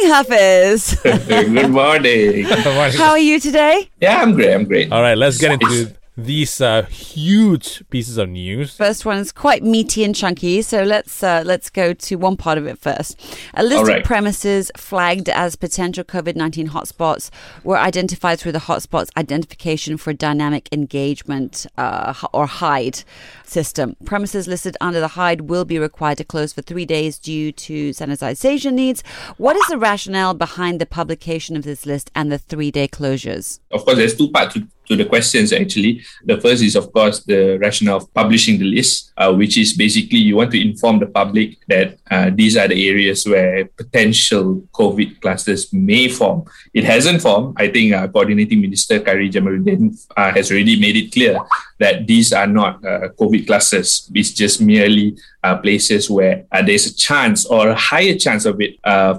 morning, Hafiz. Good morning. How are you today? Yeah, I'm great. I'm great. All right, let's get into these uh, huge pieces of news. First one is quite meaty and chunky, so let's uh, let's go to one part of it first. A list right. of premises flagged as potential COVID nineteen hotspots were identified through the hotspots identification for dynamic engagement uh, or HIDE system. Premises listed under the HIDE will be required to close for three days due to sanitization needs. What is the rationale behind the publication of this list and the three day closures? Of course, there's two parts to the questions actually. The first is, of course, the rationale of publishing the list, uh, which is basically you want to inform the public that uh, these are the areas where potential COVID clusters may form. It hasn't formed. I think uh, Coordinating Minister Khairy Jamaluddin uh, has already made it clear that these are not uh, COVID clusters. It's just merely uh, places where uh, there's a chance or a higher chance of it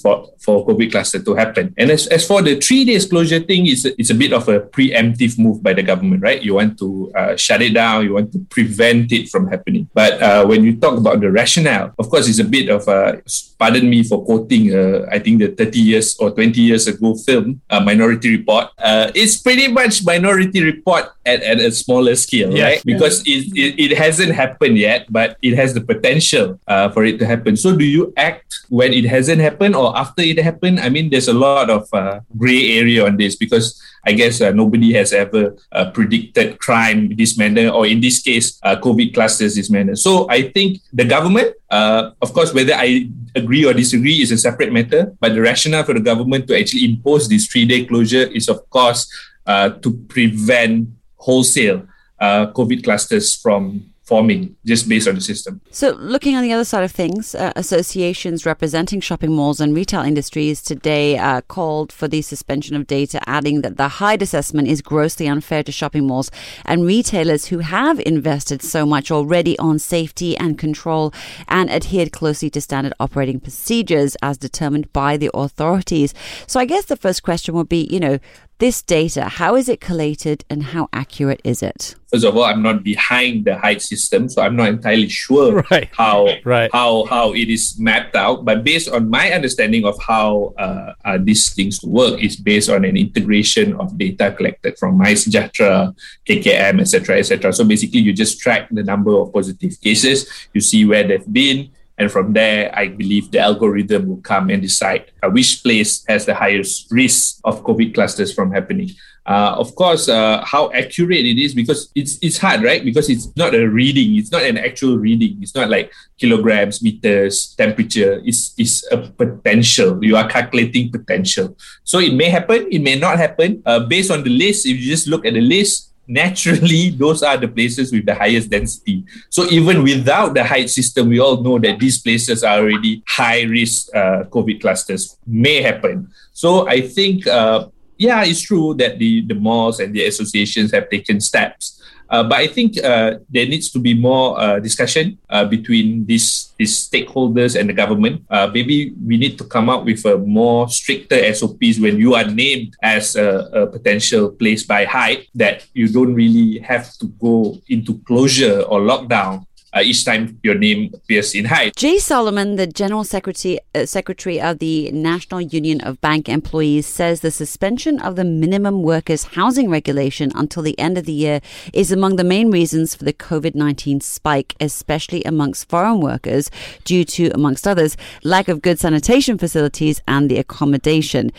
for for COVID cluster to happen. And as, as for the three days closure thing, it's it's a bit of a preemptive move by the government, right? You want to shut it down, you want to prevent it from happening. But when you talk about the rationale, of course, it's a bit of a, pardon me for quoting, I think the 30 years or 20 years ago film, Minority Report. it's pretty much Minority Report at, at a smaller scale, yes. right? Because it, it, it hasn't happened yet, but it has the potential uh, for it to happen. So, do you act when it hasn't happened or after it happened? I mean, there's a lot of uh, gray area on this because I guess uh, nobody has ever uh, predicted crime this manner, or in this case, uh, COVID clusters this manner. So, I think the government, uh, of course, whether I agree or disagree is a separate matter, but the rationale for the government to actually impose this three day closure is, of course, to prevent wholesale COVID clusters from forming just based on the system. So, looking on the other side of things, uh, associations representing shopping malls and retail industries today uh, called for the suspension of data, adding that the HIDE assessment is grossly unfair to shopping malls and retailers who have invested so much already on safety and control and adhered closely to standard operating procedures as determined by the authorities. So, I guess the first question would be, you know, this data, how is it collated and how accurate is it? First of all, I'm not behind the HIDE system, so I'm not entirely sure right. how right. how how it is mapped out. But based on my understanding of how uh, uh, these things work, is based on an integration of data collected from MySejahtera, KKM, etc., etc. So basically, you just track the number of positive cases, you see where they've been, and from there, I believe the algorithm will come and decide uh, which place has the highest risk of COVID clusters from happening. Uh, of course, uh, how accurate it is because it's it's hard, right? Because it's not a reading, it's not an actual reading. It's not like kilograms, meters, temperature. It's it's a potential. You are calculating potential. So it may happen, it may not happen. Uh, based on the list, if you just look at the list, naturally those are the places with the highest density. So even without the HIDE system we all know that these places are already high risk uh, covid clusters. May happen. So i think uh, yeah it's true that the the malls and the associations have taken steps but I think uh, there needs to be more uh, discussion uh, between these these stakeholders and the government. Uh, maybe we need to come up with a more stricter SOPs when you are named as a, a potential place by HIDE that you don't really have to go into closure or lockdown uh, each time your name appears in HIDE. Jay Solomon, the General Secretary, uh, Secretary of the National Union of Bank Employees, says the suspension of the minimum workers' housing regulation until the end of the year is among the main reasons for the COVID 19 spike, especially amongst foreign workers, due to, amongst others, lack of good sanitation facilities and the accommodation.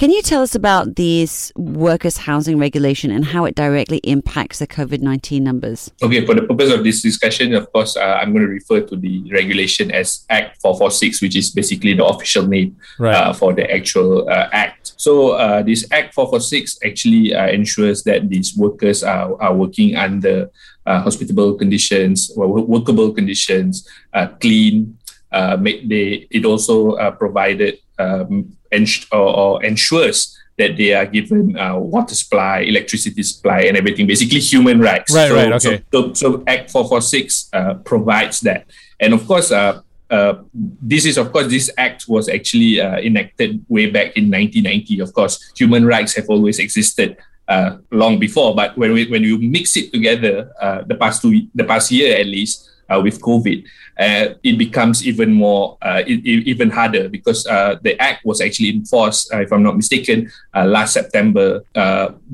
Can you tell us about these workers' housing regulation and how it directly impacts the COVID 19 numbers? Okay, for the purpose of this discussion, of course, uh, I'm going to refer to the regulation as Act 446, which is basically the official name right. uh, for the actual uh, act. So, uh, this Act 446 actually uh, ensures that these workers are, are working under uh, hospitable conditions, workable conditions, clean. They, it also provided um, ens- or, or, ensures that they are given uh, water supply, electricity supply, and everything. Basically, human rights. Right, so, right, okay. So, so, so Act 446 uh, provides that. And of course, uh, uh, this is, of course, this act was actually uh, enacted way back in 1990. Of course, human rights have always existed uh, long before, but when we, when you mix it together, uh, the past two, the past year at least, uh, with COVID, uh, it becomes even more, uh, even harder because uh, the act was actually enforced, uh, if I'm not mistaken, uh, last September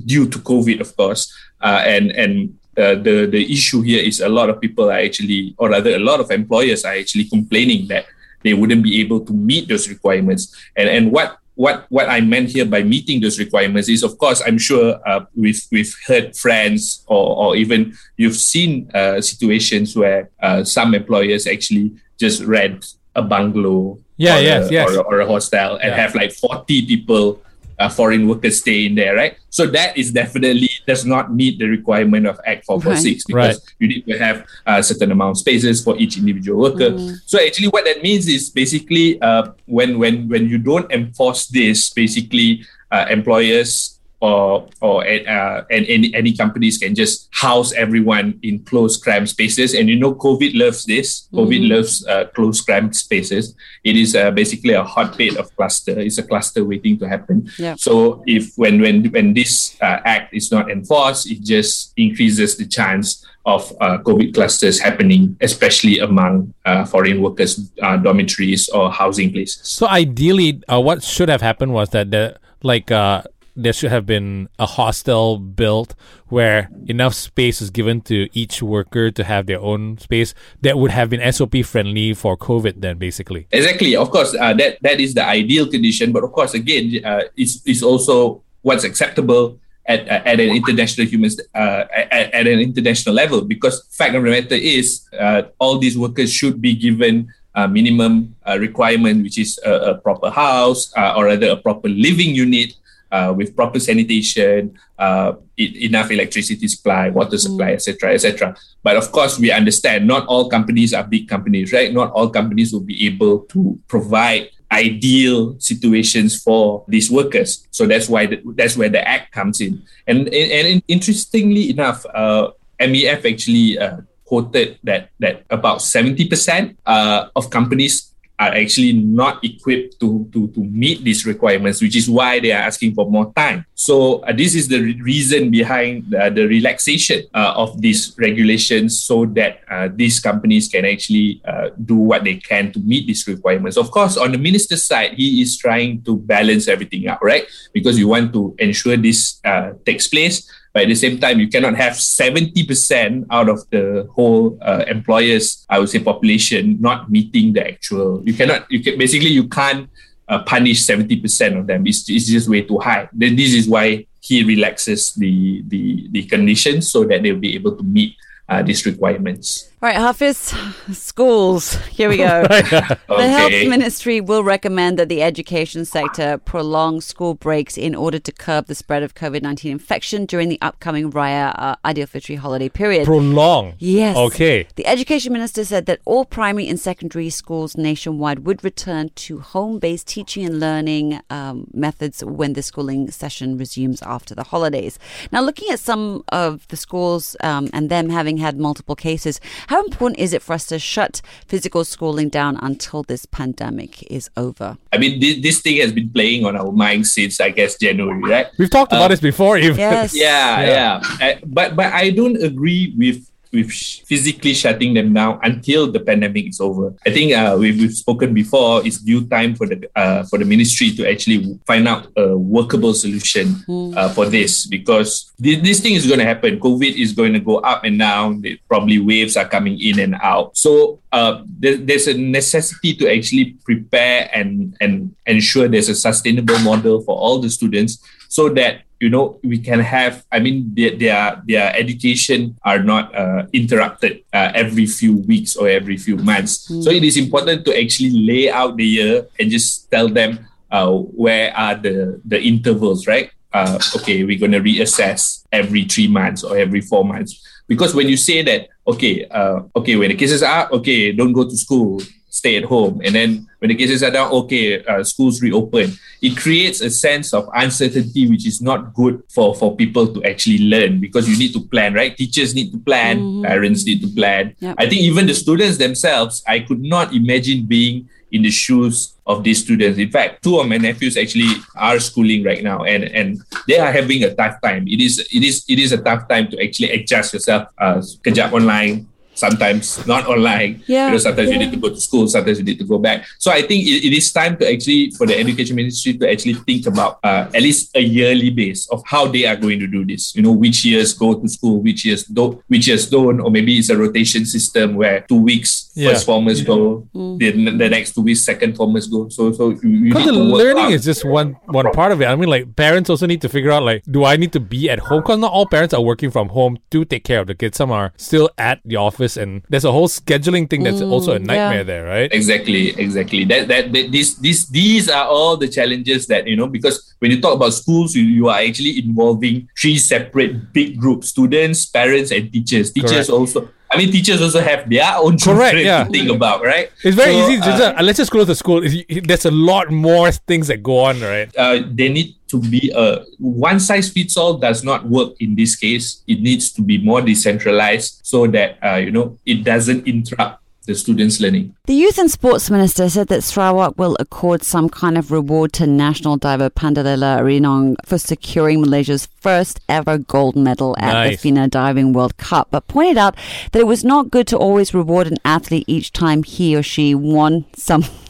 due to COVID, of course, and and. the the issue here is a lot of people are actually, or rather, a lot of employers are actually complaining that they wouldn't be able to meet those requirements. And and what what what I meant here by meeting those requirements is, of course, I'm sure uh, we've we've heard friends or or even you've seen uh, situations where uh, some employers actually just rent a bungalow, yeah, or, yes, a, yes. or, or a hostel and Yeah. have like 40 people uh, foreign workers stay in there, right? So that is definitely does not meet the requirement of Act 446 because you need to have a certain amount of spaces for each individual worker. So actually, what that means is basically uh, when when when you don't enforce this, basically uh, employers or or uh, and any any companies can just house everyone in closed cramped spaces. And you know covid loves this. Covid loves uh, closed cramped spaces. It is uh, basically a hotbed of cluster. It's a cluster waiting to happen. Yeah. so if when when when this uh, act is not enforced it just increases the chance of uh, covid clusters happening especially among uh, foreign workers uh, dormitories or housing places. So ideally, uh, what should have happened was that the like uh, there should have been a hostel built where enough space is given to each worker to have their own space that would have been SOP friendly for COVID. Then basically, Exactly. Of course, uh, that that is the ideal condition. But of course, again, uh, it's it's also what's acceptable at at an international human uh, at, at an international level. Because fact of the matter is, uh, all these workers should be given a minimum uh, requirement, which is a, a proper house uh, or rather a proper living unit. Uh, with proper sanitation, uh, enough electricity supply, water supply, etc., etc. But of course, we understand not all companies are big companies, right? Not all companies will be able to provide ideal situations for these workers. So that's why the, that's where the act comes in. And and, and interestingly enough, uh, MEF actually uh, quoted that that about seventy percent uh, of companies are actually not equipped to, to, to meet these requirements, which is why they are asking for more time. So uh, this is the re- reason behind the, the relaxation uh, of these regulations so that uh, these companies can actually uh, do what they can to meet these requirements. Of course, on the minister's side, he is trying to balance everything out, right? Because you want to ensure this uh, takes place, but at the same time, you cannot have 70% out of the whole uh, employers, I would say, population not meeting the actual. You cannot, you can basically, you can't uh, punish 70% of them. It's, it's just way too high. Then this is why he relaxes the, the, the conditions so that they'll be able to meet uh, these requirements. All right, Hafiz, schools. Here we go. The Health Ministry will recommend that the education sector prolong school breaks in order to curb the spread of COVID 19 infection during the upcoming Raya uh, Aidilfitri holiday period. prolong. Yes. Okay. The education minister said that all primary and secondary schools nationwide would return to home based teaching and learning um, methods when the schooling session resumes after the holidays. Now, looking at some of the schools um, and them having had multiple cases, how important is it for us to shut physical schooling down until this pandemic is over? I mean, this, this thing has been playing on our minds since, I guess, January, right? We've talked about this before. Even. Yes. Yeah, Yeah. yeah. Uh, but but I don't agree with with sh- physically shutting them down until the pandemic is over. I think uh, we've, we've spoken before. It's due time for the uh, for the ministry to actually find out a workable solution uh, for this because thi- this thing is going to happen. COVID is going to go up and down. The- Probably waves are coming in and out. So uh, there, there's a necessity to actually prepare and and ensure there's a sustainable model for all the students so that you know we can have i mean their their, their education are not uh, interrupted uh, every few weeks or every few months. So it is important to actually lay out the year and just tell them uh, where are the the intervals right? Uh, okay we're going to reassess every three months or every four months. Because when you say that okay uh, okay when the cases are okay don't go to school stay at home. And then when the cases are down okay uh, schools reopen. It creates a sense of uncertainty which is not good for for people to actually learn because you need to plan right? Teachers need to plan parents need to plan. Yep. i think even the students themselves i could not imagine being in the shoes of these students. In fact two of my nephews actually are schooling right now and and they are having a tough time. It is it is it is a tough time to actually adjust yourself uh, kejap online sometimes not online. Yeah. You know, sometimes you need to go to school, sometimes you need to go back. So I think it, it is time to actually, for the education ministry to actually think about uh, at least a yearly base of how they are going to do this. You know, which years go to school, which years don't, which years don't, or maybe it's a rotation system where two weeks Yeah. first formers go, then the next two weeks second formers go. So so you, you Because need the to work learning out. is just one one part of it. I mean, like parents also need to figure out like, do I need to be at home? Because not all parents are working from home to take care of the kids. Some are still at the office, and there's a whole scheduling thing that's mm, also a nightmare there, right? Exactly, exactly. That, that that these these these are all the challenges that you know because when you talk about schools, you, you are actually involving three separate big groups: students, parents, and teachers. Teachers Correct. also. I mean, teachers also have their own Correct, yeah. to think about, right? It's very So, easy. To uh, just, uh, let's just go to the school. There's a lot more things that go on, right? uh, they need to be a one size fits all does not work in this case. It needs to be more decentralized so that uh, you know it doesn't interrupt the students' learning. The Youth and Sports Minister said that Sarawak will accord some kind of reward to national diver Pandelela Rinong for securing Malaysia's first ever gold medal at Nice. the FINA Diving World Cup, but pointed out that it was not good to always reward an athlete each time he or she won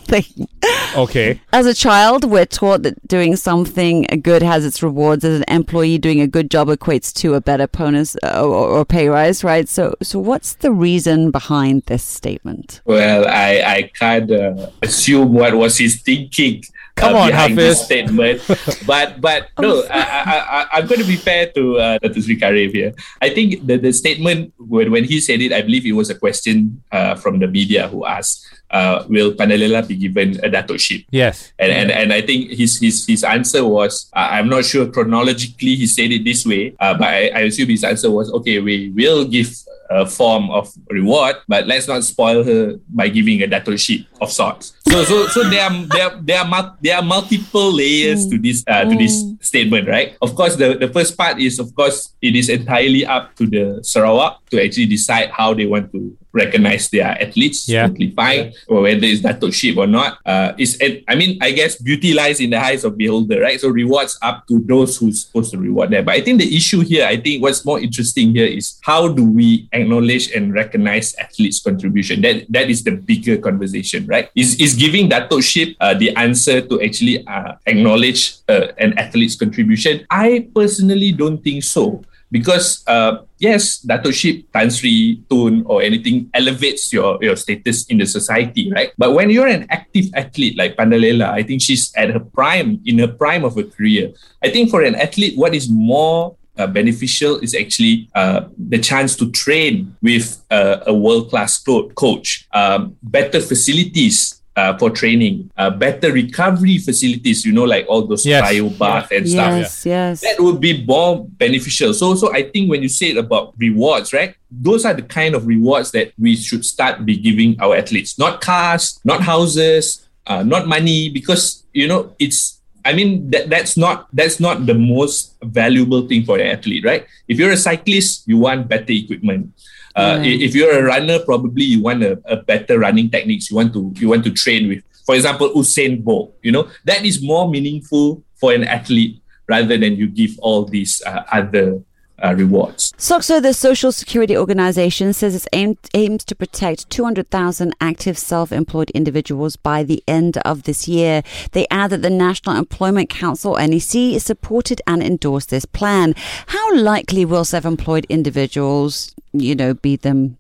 something. Okay. As a child, we're taught that doing something good has its rewards. As an employee, doing a good job equates to a better bonus uh, or, or pay rise, right? So, so what's the reason behind this statement? Well, I, I can't uh, assume what was his thinking. Come uh, on, behind this statement, but but no, I, I, I, I'm going to be fair to uh, Dr. Sri Karim here. I think the, the statement when, when he said it, I believe it was a question uh, from the media who asked, uh, "Will Pandelela be given a datukship?" Yes. And, and and I think his his his answer was uh, I'm not sure chronologically he said it this way, uh, but I, I assume his answer was okay. We will give a form of reward, but let's not spoil her by giving a datukship of sorts. So so so there are there are, there are, there are multiple layers to this uh, to this statement, right? Of course, the the first part is of course it is entirely up to the Sarawak to actually decide how they want to recognize their athletes. Yeah. Totally fine, or whether it's datukship or not. Uh, is I mean, I guess beauty lies in the eyes of beholder, right? So rewards up to those who's supposed to reward them. But I think the issue here, I think what's more interesting here is how do we acknowledge and recognize athletes' contribution? That that is the bigger conversation, right? Is is giving datukship uh, the answer to actually uh, acknowledge uh, an athlete's contribution? I personally don't think so because uh, yes, datukship, Tan Sri, Tun, or anything elevates your, your status in the society, right? But when you're an active athlete like Pandelela, I think she's at her prime, in her prime of her career. I think for an athlete, what is more uh, beneficial is actually uh, the chance to train with uh, a world class coach, um, better facilities. Uh, for training, uh, better recovery facilities, you know, like all those Yes. cryo bath and stuff Yes, yes. that would be more beneficial. So, so I think when you say about rewards, right? Those are the kind of rewards that we should start be giving our athletes. Not cars, not houses, uh, not money, because you know it's. I mean that that's not that's not the most valuable thing for an athlete, right? If you're a cyclist, you want better equipment. Uh, If you're a runner, probably you want a, a better running techniques. You want to you want to train with, for example, Usain Bolt. You know that is more meaningful for an athlete rather than you give all these uh, other uh, rewards. SOCSO, the social security organization, says it aim, aims to protect 200,000 active self employed individuals by the end of this year. They add that the National Employment Council, NEC, supported and endorsed this plan. How likely will self employed individuals, you know, be them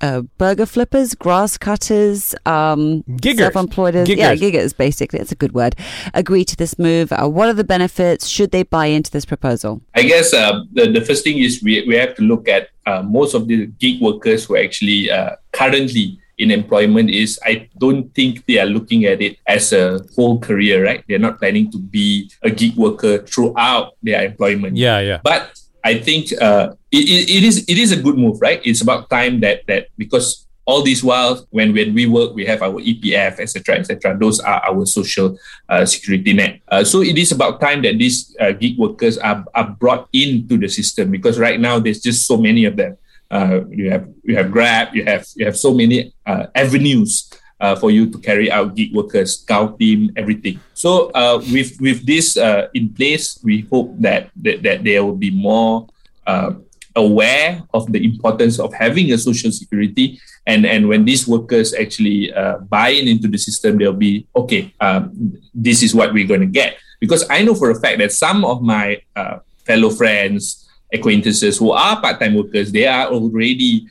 uh, burger flippers, grass cutters, um, Giggers. self-employed, yeah, Giggers. giggers, basically. It's a good word. Agree to this move. Uh, what are the benefits? Should they buy into this proposal? I guess uh, the, the first thing is we, we have to look at uh, most of the gig workers who are actually uh, currently in employment is I don't think they are looking at it as a whole career, right? They're not planning to be a gig worker throughout their employment. Yeah, yeah. But I think uh, it, it, is it is a good move, right? It's about time that that because all this while when when we work, we have our EPF, etc., etc. Those are our social uh, security net. Uh, so it is about time that these uh, gig workers are are brought into the system because right now there's just so many of them. Uh, you have you have Grab, you have you have so many uh, avenues uh, for you to carry out gig workers, scout team, everything. So uh, with with this uh, in place, we hope that that, that there will be more uh, aware of the importance of having a social security. And, and when these workers actually uh, buy in into the system, they'll be, okay, um, this is what we're going to get. Because I know for a fact that some of my uh, fellow friends, acquaintances who are part-time workers, they are already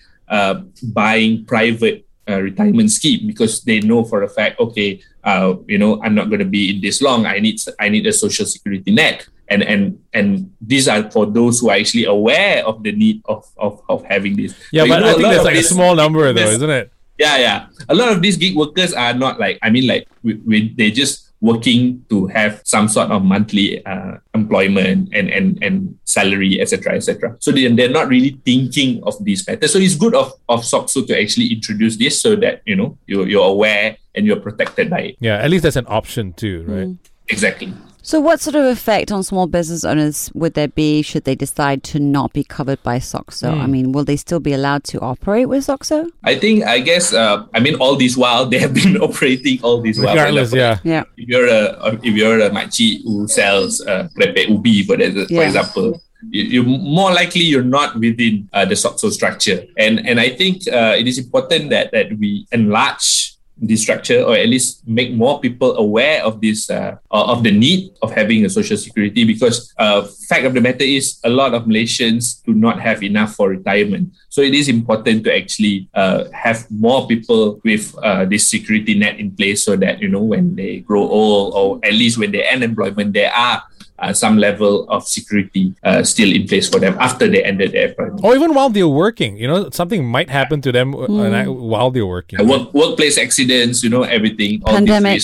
buying private uh, retirement scheme because they know for a fact, okay, uh, you know, I'm not going to be in this long. I need I need a social security net, and and and these are for those who are actually aware of the need of of, of having this. Yeah, so, but know, I think that's like this, a small number though, isn't it? Yeah, yeah. A lot of these gig workers are not like I mean, like we, we they just working to have some sort of monthly uh, employment and, and, and salary, etc., etc. So they, they're not really thinking of these matters. So it's good of, of SOCSO to actually introduce this so that, you know, you're, you're aware and you're protected by it. Yeah, at least that's an option too, right? Mm. Exactly. So, what sort of effect on small business owners would there be should they decide to not be covered by SOCSO? Mm. I mean, will they still be allowed to operate with SOCSO? I think, I guess, uh, I mean, all this while they have been operating all this while. Regardless, yeah. yeah. If you're a if you're a makcik who sells uh, ubi, for, for yeah. example, you, are more likely you're not within uh, the SOCSO structure. And and I think uh, it is important that that we enlarge this structure or at least make more people aware of this uh, of the need of having a social security because uh, fact of the matter is a lot of malaysians do not have enough for retirement. So it is important to actually uh, have more people with uh, this security net in place so that you know when they grow old or at least when they end employment there are uh, some level of security uh, still in place for them after they ended their employment. Or even while they're working, you know, something might happen to them mm. while they're working. Work, workplace accidents, you know, everything. Pandemic.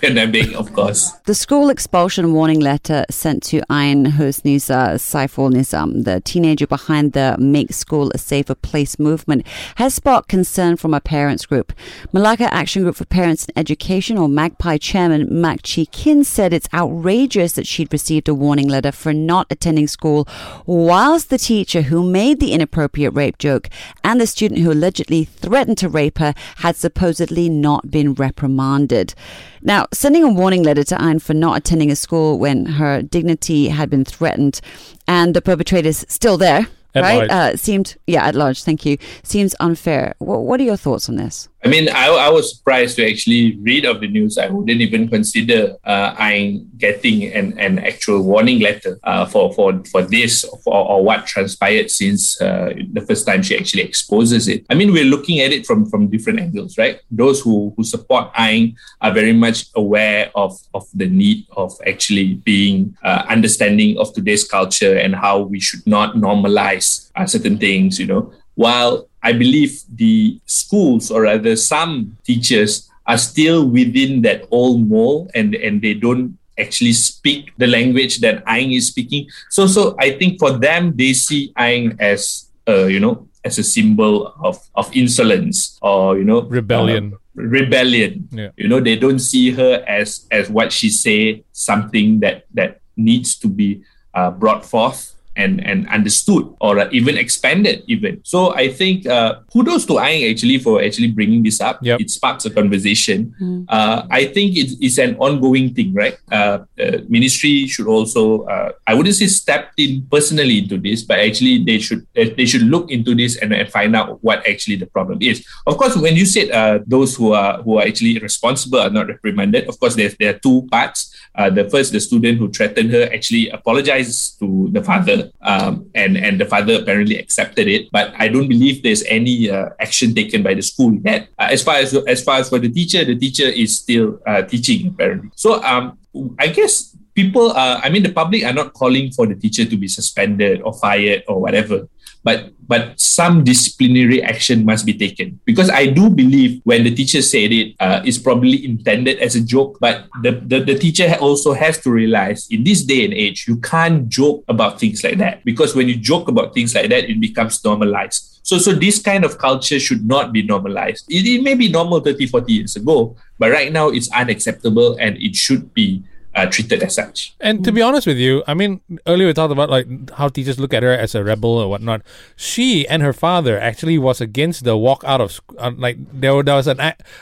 Pandemic, of course. The school expulsion warning letter sent to Ain Husniza uh, Saiful Nizam, um, the teenager behind the Make School a Safer Place movement, has sparked concern from a parents group. Malacca Action Group for Parents and Education, or MAGPIE chairman Mak Chee Kin, said it's outrageous that she'd received a warning letter for not attending school, whilst the teacher who made the inappropriate rape joke and the student who allegedly threatened to rape her had supposedly not been reprimanded. Now, sending a warning letter to Ain for not attending a school when her dignity had been threatened and the perpetrator's still there, at right? Uh, seemed, yeah, at large, thank you. Seems unfair. What, what are your thoughts on this? I mean, I, I was surprised to actually read of the news. I wouldn't even consider uh, I'm getting an, an actual warning letter uh, for, for, for this for, or what transpired since uh, the first time she actually exposes it. I mean, we're looking at it from, from different angles, right? Those who, who support Ain are very much aware of, of the need of actually being uh, understanding of today's culture and how we should not normalize uh, certain things, you know while I believe the schools, or rather some teachers, are still within that old mold and, and they don't actually speak the language that Ain is speaking. So, so I think for them, they see Ain as, uh, you know, as a symbol of, of insolence or, you know, rebellion. Uh, rebellion. Yeah. You know, they don't see her as, as what she say, something that, that needs to be uh, brought forth and, and understood or uh, even expanded even. So I think uh, kudos to Ain actually for actually bringing this up. Yep. It sparks a conversation. Mm. Uh, I think it, it's an ongoing thing, right? Uh, uh, ministry should also, uh, I wouldn't say stepped in personally into this, but actually they should they should look into this and, and find out what actually the problem is. Of course, when you said those who are who are actually responsible are not reprimanded, of course there, there are two parts. the first, the student who threatened her actually apologized to the father um, and and the father apparently accepted it. But I don't believe there's any uh, action taken by the school yet. Uh, as far as as far as for the teacher, the teacher is still uh, teaching apparently. So um, I guess people. I mean, the public are not calling for the teacher to be suspended or fired or whatever but but some disciplinary action must be taken because I do believe when the teacher said it, uh, it's probably intended as a joke. But the, the the teacher also has to realize in this day and age, you can't joke about things like that because when you joke about things like that, it becomes normalized. So, so this kind of culture should not be normalized. It, it may be normal 30, 40 years ago, but right now it's unacceptable and it should be uh, treated as such. And to be honest with you, I mean, earlier we talked about like how teachers look at her as a rebel or whatnot. She and her father actually was against the walk out of uh, like there, there was an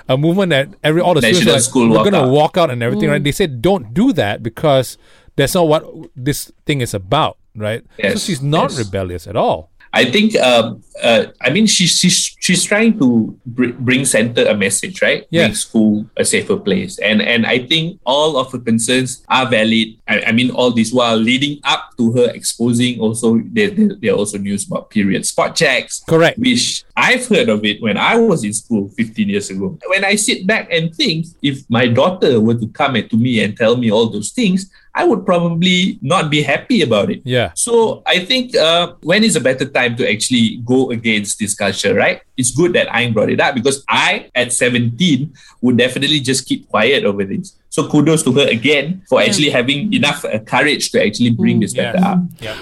a movement that every all the National students like, we're gonna walk out and everything. Mm. Right? They said don't do that because that's not what this thing is about. Right? Yes. So she's not yes. rebellious at all. I think, um, uh, I mean, she's she's she's trying to br- bring center a message, right? Yeah. Make school a safer place, and and I think all of her concerns are valid. I, I mean, all this while leading up to her exposing also there, there, there are also news about period spot checks, Correct. which I've heard of it when I was in school 15 years ago. When I sit back and think, if my daughter were to come at to me and tell me all those things, I would probably not be happy about it. Yeah. So I think uh, when is a better time to actually go against this culture, right? It's good that I brought it up because I, at 17, would definitely just keep quiet over this. So kudos to her again for actually having enough uh, courage to actually bring this Yeah. matter up. Yeah.